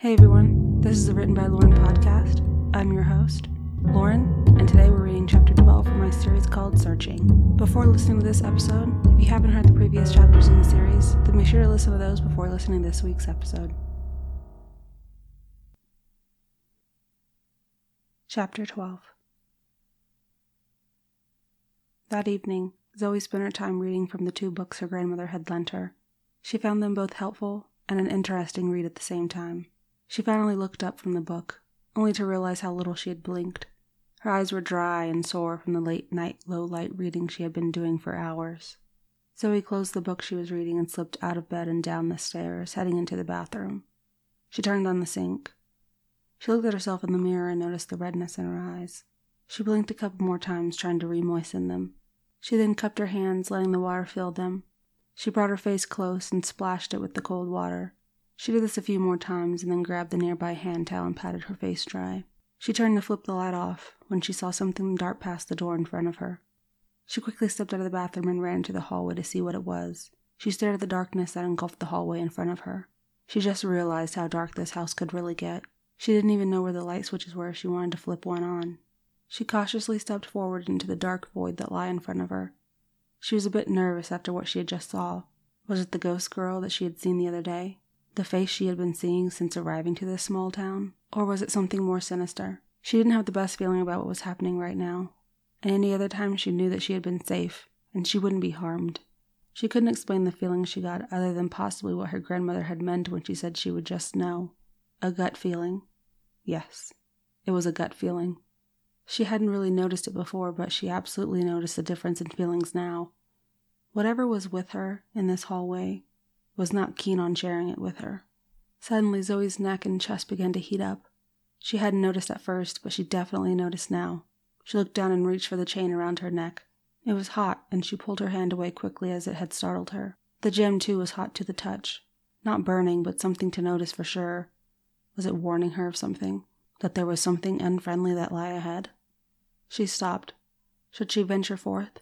Hey everyone, this is the Written by Lauren podcast. I'm your host, Lauren, and today we're reading chapter 12 from my series called Searching. Before listening to this episode, if you haven't heard the previous chapters in the series, then be sure to listen to those before listening to this week's episode. Chapter 12 That evening, Zoe spent her time reading from the two books her grandmother had lent her. She found them both helpful and an interesting read at the same time. She finally looked up from the book, only to realize how little she had blinked. Her eyes were dry and sore from the late night low light reading she had been doing for hours. Zoe closed the book she was reading and slipped out of bed and down the stairs, heading into the bathroom. She turned on the sink. She looked at herself in the mirror and noticed the redness in her eyes. She blinked a couple more times, trying to remoisten them. She then cupped her hands, letting the water fill them. She brought her face close and splashed it with the cold water. She did this a few more times and then grabbed the nearby hand towel and patted her face dry. She turned to flip the light off when she saw something dart past the door in front of her. She quickly stepped out of the bathroom and ran into the hallway to see what it was. She stared at the darkness that engulfed the hallway in front of her. She just realized how dark this house could really get. She didn't even know where the light switches were if she wanted to flip one on. She cautiously stepped forward into the dark void that lay in front of her. She was a bit nervous after what she had just saw. Was it the ghost girl that she had seen the other day? The face she had been seeing since arriving to this small town? Or was it something more sinister? She didn't have the best feeling about what was happening right now. Any other time she knew that she had been safe and she wouldn't be harmed. She couldn't explain the feeling she got other than possibly what her grandmother had meant when she said she would just know. A gut feeling. Yes, it was a gut feeling. She hadn't really noticed it before, but she absolutely noticed the difference in feelings now. Whatever was with her in this hallway was not keen on sharing it with her. Suddenly, Zoe's neck and chest began to heat up. She hadn't noticed at first, but she definitely noticed now. She looked down and reached for the chain around her neck. It was hot, and she pulled her hand away quickly as it had startled her. The gem, too, was hot to the touch. Not burning, but something to notice for sure. Was it warning her of something? That there was something unfriendly that lay ahead? She stopped. Should she venture forth?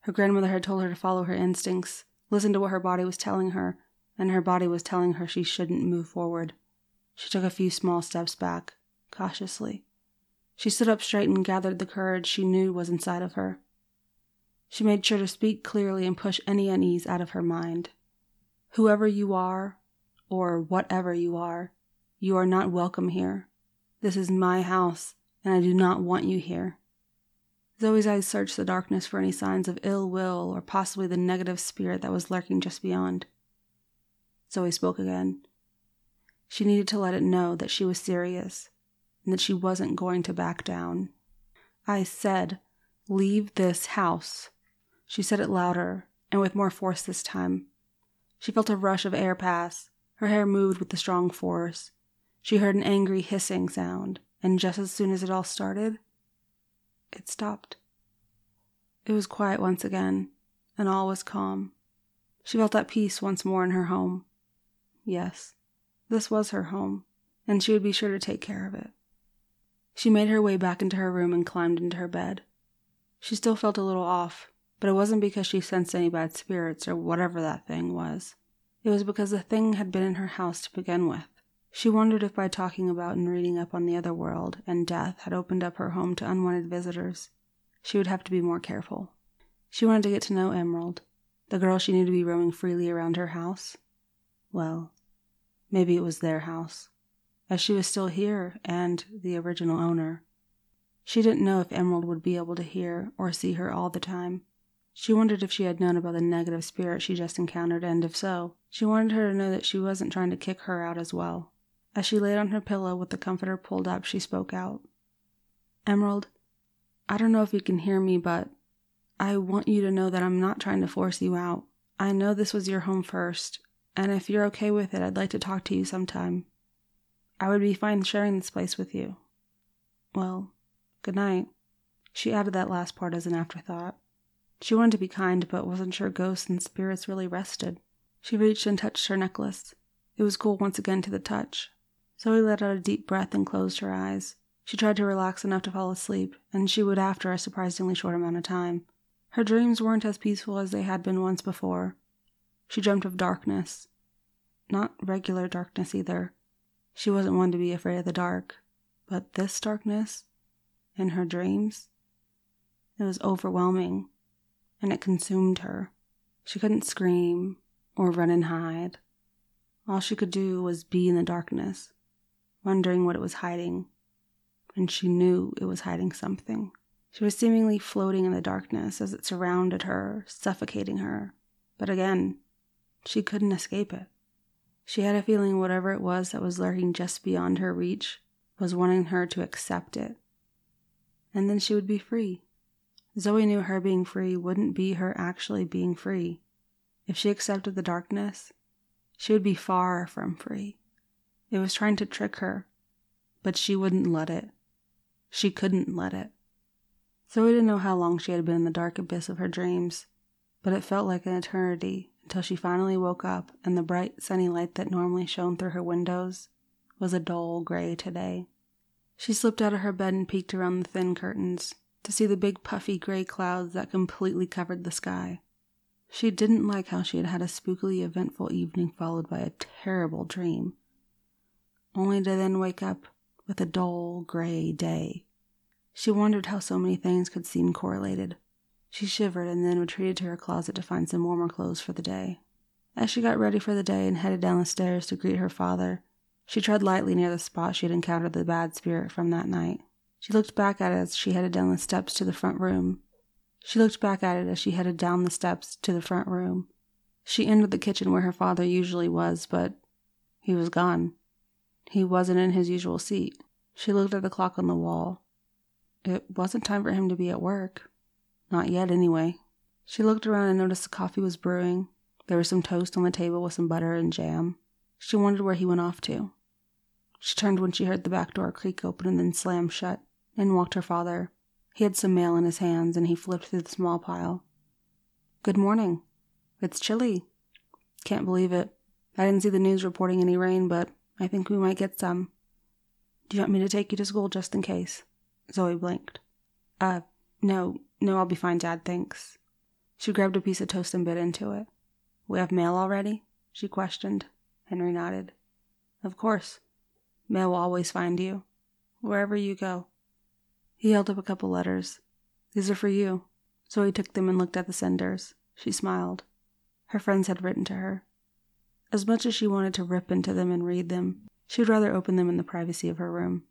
Her grandmother had told her to follow her instincts, listen to what her body was telling her, and her body was telling her she shouldn't move forward. She took a few small steps back, cautiously. She stood up straight and gathered the courage she knew was inside of her. She made sure to speak clearly and push any unease out of her mind. Whoever you are, or whatever you are, you are not welcome here. This is my house, and I do not want you here. Zoe's eyes searched the darkness for any signs of ill will or possibly the negative spirit that was lurking just beyond. Zoe spoke again. She needed to let it know that she was serious and that she wasn't going to back down. I said, Leave this house. She said it louder and with more force this time. She felt a rush of air pass. Her hair moved with the strong force. She heard an angry hissing sound, and just as soon as it all started, it stopped. It was quiet once again, and all was calm. She felt at peace once more in her home. Yes, this was her home, and she would be sure to take care of it. She made her way back into her room and climbed into her bed. She still felt a little off, but it wasn't because she sensed any bad spirits or whatever that thing was. It was because the thing had been in her house to begin with. She wondered if by talking about and reading up on the other world and death had opened up her home to unwanted visitors. She would have to be more careful. She wanted to get to know Emerald, the girl she knew to be roaming freely around her house. Well, maybe it was their house, as she was still here and the original owner. She didn't know if Emerald would be able to hear or see her all the time. She wondered if she had known about the negative spirit she just encountered, and if so, she wanted her to know that she wasn't trying to kick her out as well. As she laid on her pillow with the comforter pulled up, she spoke out. Emerald, I don't know if you can hear me, but I want you to know that I'm not trying to force you out. I know this was your home first, and if you're okay with it, I'd like to talk to you sometime. I would be fine sharing this place with you. Well, good night. She added that last part as an afterthought. She wanted to be kind, but wasn't sure ghosts and spirits really rested. She reached and touched her necklace. It was cool once again to the touch. Zoe let out a deep breath and closed her eyes. She tried to relax enough to fall asleep, and she would after a surprisingly short amount of time. Her dreams weren't as peaceful as they had been once before, she dreamt of darkness. Not regular darkness either. She wasn't one to be afraid of the dark, but this darkness, in her dreams, it was overwhelming and it consumed her. She couldn't scream or run and hide. All she could do was be in the darkness, wondering what it was hiding, and she knew it was hiding something. She was seemingly floating in the darkness as it surrounded her, suffocating her. But again, she couldn't escape it. She had a feeling whatever it was that was lurking just beyond her reach was wanting her to accept it. And then she would be free. Zoe knew her being free wouldn't be her actually being free. If she accepted the darkness, she would be far from free. It was trying to trick her, but she wouldn't let it. She couldn't let it. Zoe didn't know how long she had been in the dark abyss of her dreams, but it felt like an eternity until she finally woke up and the bright sunny light that normally shone through her windows was a dull gray today. She slipped out of her bed and peeked around the thin curtains to see the big puffy gray clouds that completely covered the sky. She didn't like how she had had a spookily eventful evening followed by a terrible dream, only to then wake up with a dull gray day. She wondered how so many things could seem correlated. She shivered and then retreated to her closet to find some warmer clothes for the day. As she got ready for the day and headed down the stairs to greet her father, she tread lightly near the spot she had encountered the bad spirit from that night. She looked back at it as she headed down the steps to the front room. She looked back at it as she headed down the steps to the front room. She entered the kitchen where her father usually was, but he was gone. He wasn't in his usual seat. She looked at the clock on the wall. It wasn't time for him to be at work. Not yet, anyway. She looked around and noticed the coffee was brewing. There was some toast on the table with some butter and jam. She wondered where he went off to. She turned when she heard the back door creak open and then slam shut. In walked her father. He had some mail in his hands and he flipped through the small pile. Good morning. It's chilly. Can't believe it. I didn't see the news reporting any rain, but I think we might get some. Do you want me to take you to school just in case? Zoe blinked. Uh, no, no, I'll be fine, Dad, thanks. She grabbed a piece of toast and bit into it. We have mail already? She questioned. Henry nodded. Of course. Mail will always find you, wherever you go. He held up a couple letters. These are for you. Zoe took them and looked at the senders. She smiled. Her friends had written to her. As much as she wanted to rip into them and read them, she would rather open them in the privacy of her room.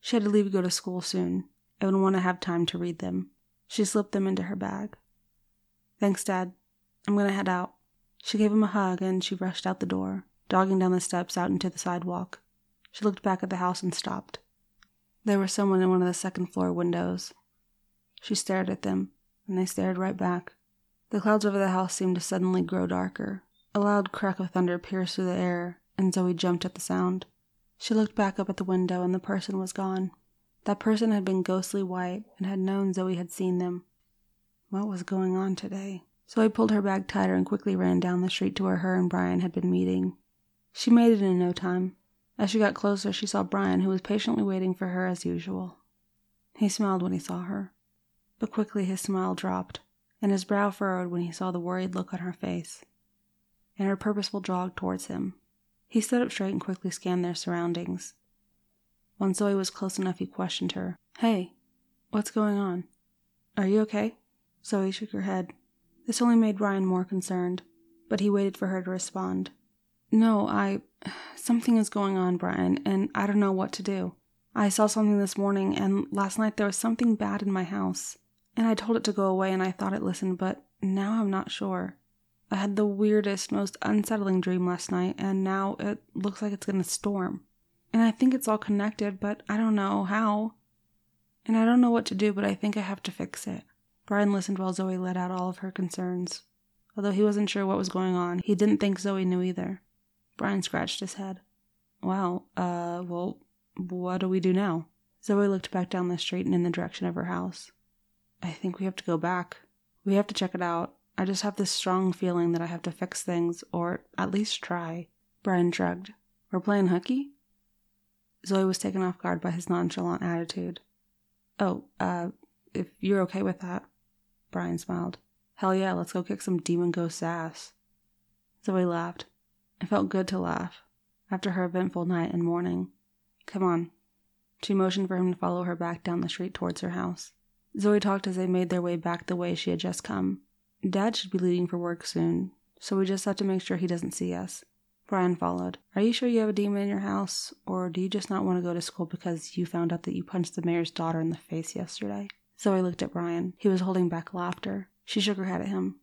She had to leave to go to school soon, and would want to have time to read them. She slipped them into her bag. Thanks, Dad. I'm going to head out. She gave him a hug and she rushed out the door, dogging down the steps out into the sidewalk. She looked back at the house and stopped. There was someone in one of the second floor windows. She stared at them, and they stared right back. The clouds over the house seemed to suddenly grow darker. A loud crack of thunder pierced through the air, and Zoe jumped at the sound. She looked back up at the window, and the person was gone. That person had been ghostly white and had known Zoe had seen them. What was going on today? Zoe pulled her bag tighter and quickly ran down the street to where her and Brian had been meeting. She made it in no time. As she got closer, she saw Brian, who was patiently waiting for her as usual. He smiled when he saw her, but quickly his smile dropped, and his brow furrowed when he saw the worried look on her face, and her purposeful jog towards him. He stood up straight and quickly scanned their surroundings. When Zoe was close enough, he questioned her. Hey, what's going on? Are you okay? Zoe shook her head. This only made Brian more concerned, but he waited for her to respond. No, I. Something is going on, Brian, and I don't know what to do. I saw something this morning, and last night there was something bad in my house. And I told it to go away, and I thought it listened, but now I'm not sure. I had the weirdest, most unsettling dream last night, and now it looks like it's gonna storm. And I think it's all connected, but I don't know how. And I don't know what to do, but I think I have to fix it. Brian listened while Zoe let out all of her concerns. Although he wasn't sure what was going on, he didn't think Zoe knew either. Brian scratched his head. Well, uh, well, what do we do now? Zoe looked back down the street and in the direction of her house. I think we have to go back. We have to check it out. I just have this strong feeling that I have to fix things, or at least try. Brian shrugged. We're playing hooky? Zoe was taken off guard by his nonchalant attitude. Oh, uh, if you're okay with that. Brian smiled. Hell yeah, let's go kick some demon ghost ass. Zoe laughed. It felt good to laugh. after her eventful night and morning. Come on. She motioned for him to follow her back down the street towards her house. Zoe talked as they made their way back the way she had just come. Dad should be leaving for work soon, so we just have to make sure he doesn't see us. Brian followed. Are you sure you have a demon in your house, or do you just not want to go to school because you found out that you punched the mayor's daughter in the face yesterday? Zoe looked at Brian. He was holding back laughter. She shook her head at him.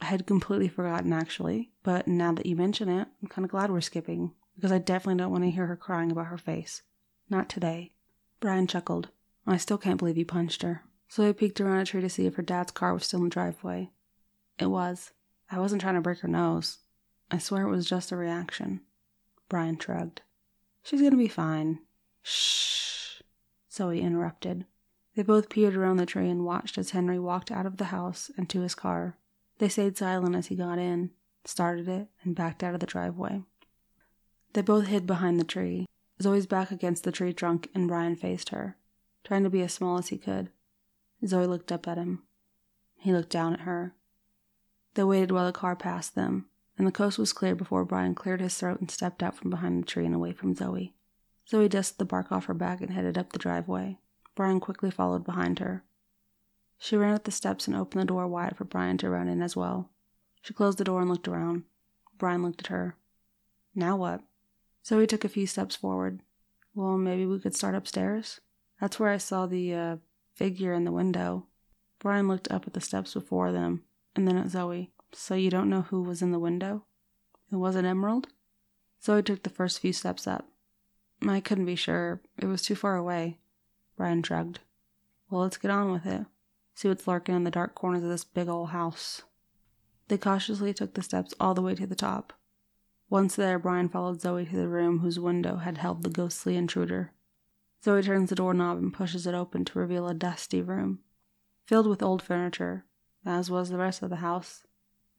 I had completely forgotten, actually, but now that you mention it, I'm kind of glad we're skipping, because I definitely don't want to hear her crying about her face. Not today. Brian chuckled. I still can't believe you punched her. I peeked around a tree to see if her dad's car was still in the driveway. It was. I wasn't trying to break her nose. I swear it was just a reaction. Brian shrugged. She's gonna be fine. Shh. Zoe interrupted. They both peered around the tree and watched as Henry walked out of the house and to his car. They stayed silent as he got in, started it, and backed out of the driveway. They both hid behind the tree, Zoe's back against the tree trunk, and Brian faced her, trying to be as small as he could. Zoe looked up at him. He looked down at her. They waited while the car passed them, and the coast was clear before Brian cleared his throat and stepped out from behind the tree and away from Zoe. Zoe dusted the bark off her back and headed up the driveway. Brian quickly followed behind her. She ran up the steps and opened the door wide for Brian to run in as well. She closed the door and looked around. Brian looked at her. Now what? Zoe took a few steps forward. Well, maybe we could start upstairs? That's where I saw the, uh, figure in the window. Brian looked up at the steps before them, and then at Zoe. So you don't know who was in the window? It wasn't Emerald? Zoe took the first few steps up. I couldn't be sure. It was too far away. Brian shrugged. Well, let's get on with it. See what's lurking in the dark corners of this big old house. They cautiously took the steps all the way to the top. Once there, Brian followed Zoe to the room whose window had held the ghostly intruder. Zoe turns the doorknob and pushes it open to reveal a dusty room, filled with old furniture, as was the rest of the house.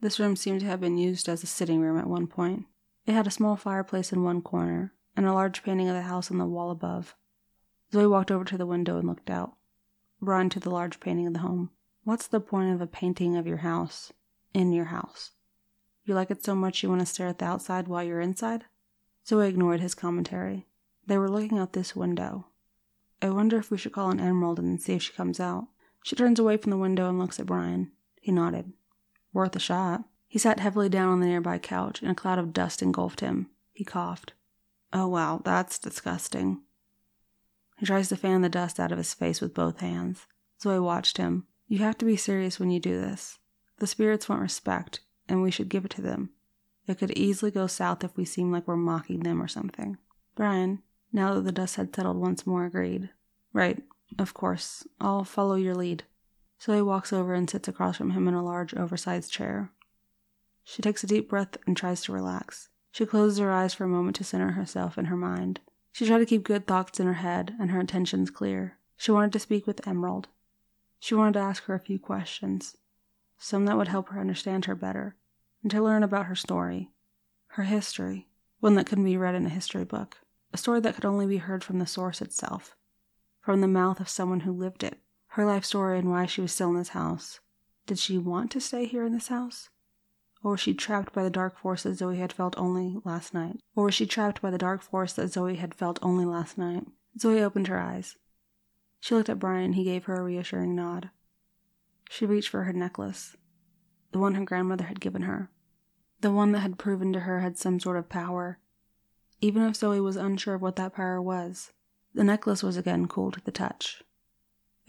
This room seemed to have been used as a sitting room at one point. It had a small fireplace in one corner, and a large painting of the house on the wall above. Zoe walked over to the window and looked out. Run to the large painting of the home. What's the point of a painting of your house in your house? You like it so much you want to stare at the outside while you're inside? Zoe ignored his commentary. They were looking out this window. I wonder if we should call an Emerald and see if she comes out. She turns away from the window and looks at Brian. He nodded. Worth a shot. He sat heavily down on the nearby couch, and a cloud of dust engulfed him. He coughed. Oh, wow, that's disgusting. He tries to fan the dust out of his face with both hands. Zoe watched him. You have to be serious when you do this. The spirits want respect, and we should give it to them. It could easily go south if we seem like we're mocking them or something. Brian, now that the dust had settled once more, agreed. Right, of course. I'll follow your lead. Zoe walks over and sits across from him in a large, oversized chair. She takes a deep breath and tries to relax. She closes her eyes for a moment to center herself in her mind. She tried to keep good thoughts in her head and her intentions clear. She wanted to speak with Emerald. She wanted to ask her a few questions, some that would help her understand her better, and to learn about her story, her history, one that couldn't be read in a history book, a story that could only be heard from the source itself, from the mouth of someone who lived it, her life story and why she was still in this house. Did she want to stay here in this house? Or was she trapped by the dark force that Zoe had felt only last night? Or was she trapped by the dark force that Zoe had felt only last night? Zoe opened her eyes. She looked at Brian. and He gave her a reassuring nod. She reached for her necklace, the one her grandmother had given her, the one that had proven to her had some sort of power. Even if Zoe was unsure of what that power was, the necklace was again cool to the touch.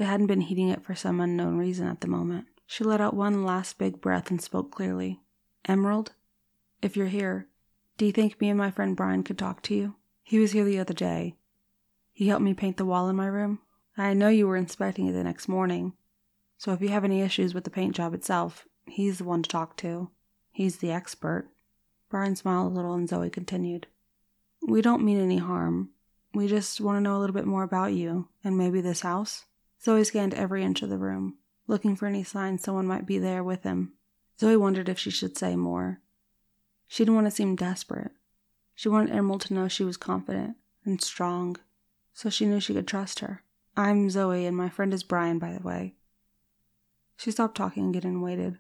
It hadn't been heating it for some unknown reason at the moment. She let out one last big breath and spoke clearly. Emerald, if you're here, do you think me and my friend Brian could talk to you? He was here the other day. He helped me paint the wall in my room. I know you were inspecting it the next morning, so if you have any issues with the paint job itself, he's the one to talk to. He's the expert. Brian smiled a little and Zoe continued. We don't mean any harm. We just want to know a little bit more about you and maybe this house. Zoe scanned every inch of the room, looking for any sign someone might be there with him. Zoe wondered if she should say more. She didn't want to seem desperate. She wanted Emerald to know she was confident and strong, so she knew she could trust her. I'm Zoe, and my friend is Brian, by the way. She stopped talking again and waited,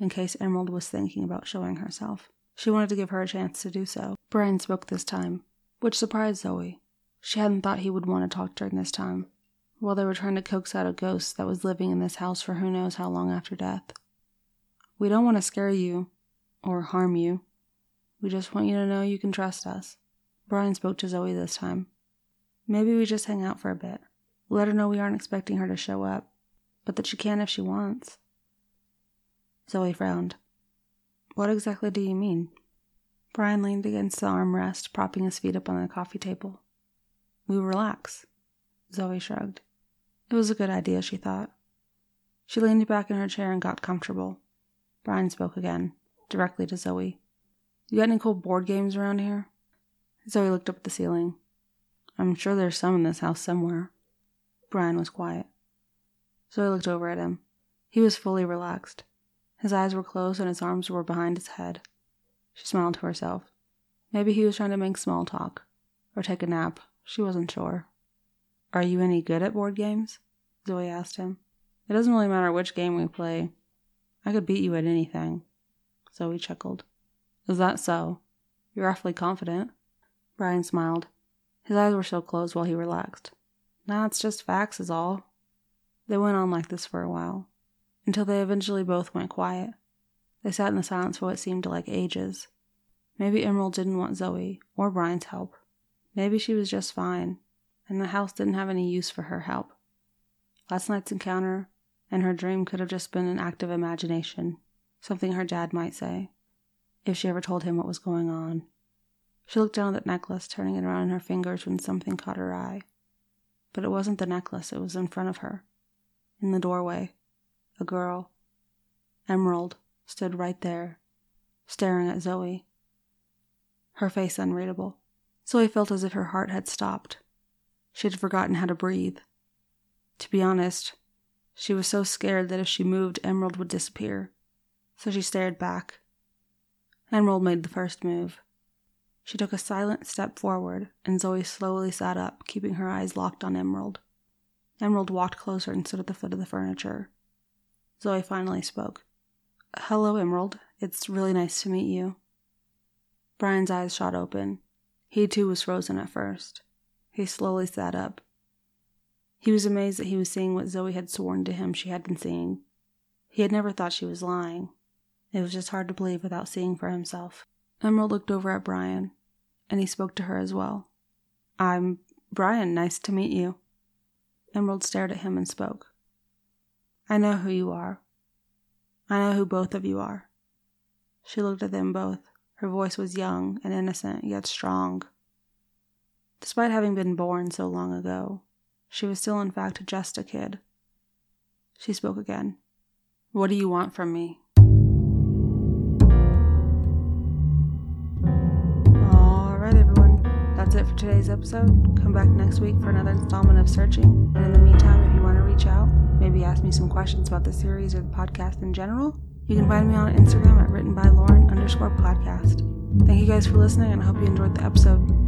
in case Emerald was thinking about showing herself. She wanted to give her a chance to do so. Brian spoke this time, which surprised Zoe. She hadn't thought he would want to talk during this time, while they were trying to coax out a ghost that was living in this house for who knows how long after death. We don't want to scare you or harm you. We just want you to know you can trust us. Brian spoke to Zoe this time. Maybe we just hang out for a bit. Let her know we aren't expecting her to show up, but that she can if she wants. Zoe frowned. What exactly do you mean? Brian leaned against the armrest, propping his feet up on the coffee table. We relax. Zoe shrugged. It was a good idea, she thought. She leaned back in her chair and got comfortable. Brian spoke again, directly to Zoe. You got any cool board games around here? Zoe looked up at the ceiling. I'm sure there's some in this house somewhere. Brian was quiet. Zoe looked over at him. He was fully relaxed. His eyes were closed and his arms were behind his head. She smiled to herself. Maybe he was trying to make small talk, or take a nap. She wasn't sure. Are you any good at board games? Zoe asked him. It doesn't really matter which game we play. I could beat you at anything. Zoe chuckled. Is that so? You're awfully confident. Brian smiled. His eyes were still closed while he relaxed. Nah, it's just facts, is all. They went on like this for a while, until they eventually both went quiet. They sat in the silence for what seemed like ages. Maybe Emerald didn't want Zoe or Brian's help. Maybe she was just fine, and the house didn't have any use for her help. Last night's encounter and her dream could have just been an act of imagination, something her dad might say if she ever told him what was going on. She looked down at the necklace, turning it around in her fingers when something caught her eye. But it wasn't the necklace, it was in front of her. In the doorway, a girl, Emerald, stood right there, staring at Zoe. Her face unreadable. Zoe felt as if her heart had stopped. She had forgotten how to breathe. To be honest, she was so scared that if she moved, Emerald would disappear. So she stared back, Emerald made the first move. She took a silent step forward, and Zoe slowly sat up, keeping her eyes locked on Emerald. Emerald walked closer and stood at the foot of the furniture. Zoe finally spoke. Hello, Emerald. It's really nice to meet you. Brian's eyes shot open. He too was frozen at first. He slowly sat up. He was amazed that he was seeing what Zoe had sworn to him she had been seeing. He had never thought she was lying. It was just hard to believe without seeing for himself. Emerald looked over at Brian, and he spoke to her as well. I'm Brian, nice to meet you. Emerald stared at him and spoke. I know who you are. I know who both of you are. She looked at them both. Her voice was young and innocent, yet strong. Despite having been born so long ago, she was still, in fact, just a kid. She spoke again. What do you want from me? Alright, everyone. That's it for today's episode. Come back next week for another installment of Searching. And in the meantime, if you want to reach out, maybe ask me some questions about the series or the podcast in general, you can find me on Instagram at written by Lauren underscore podcast. Thank you guys for listening, and I hope you enjoyed the episode.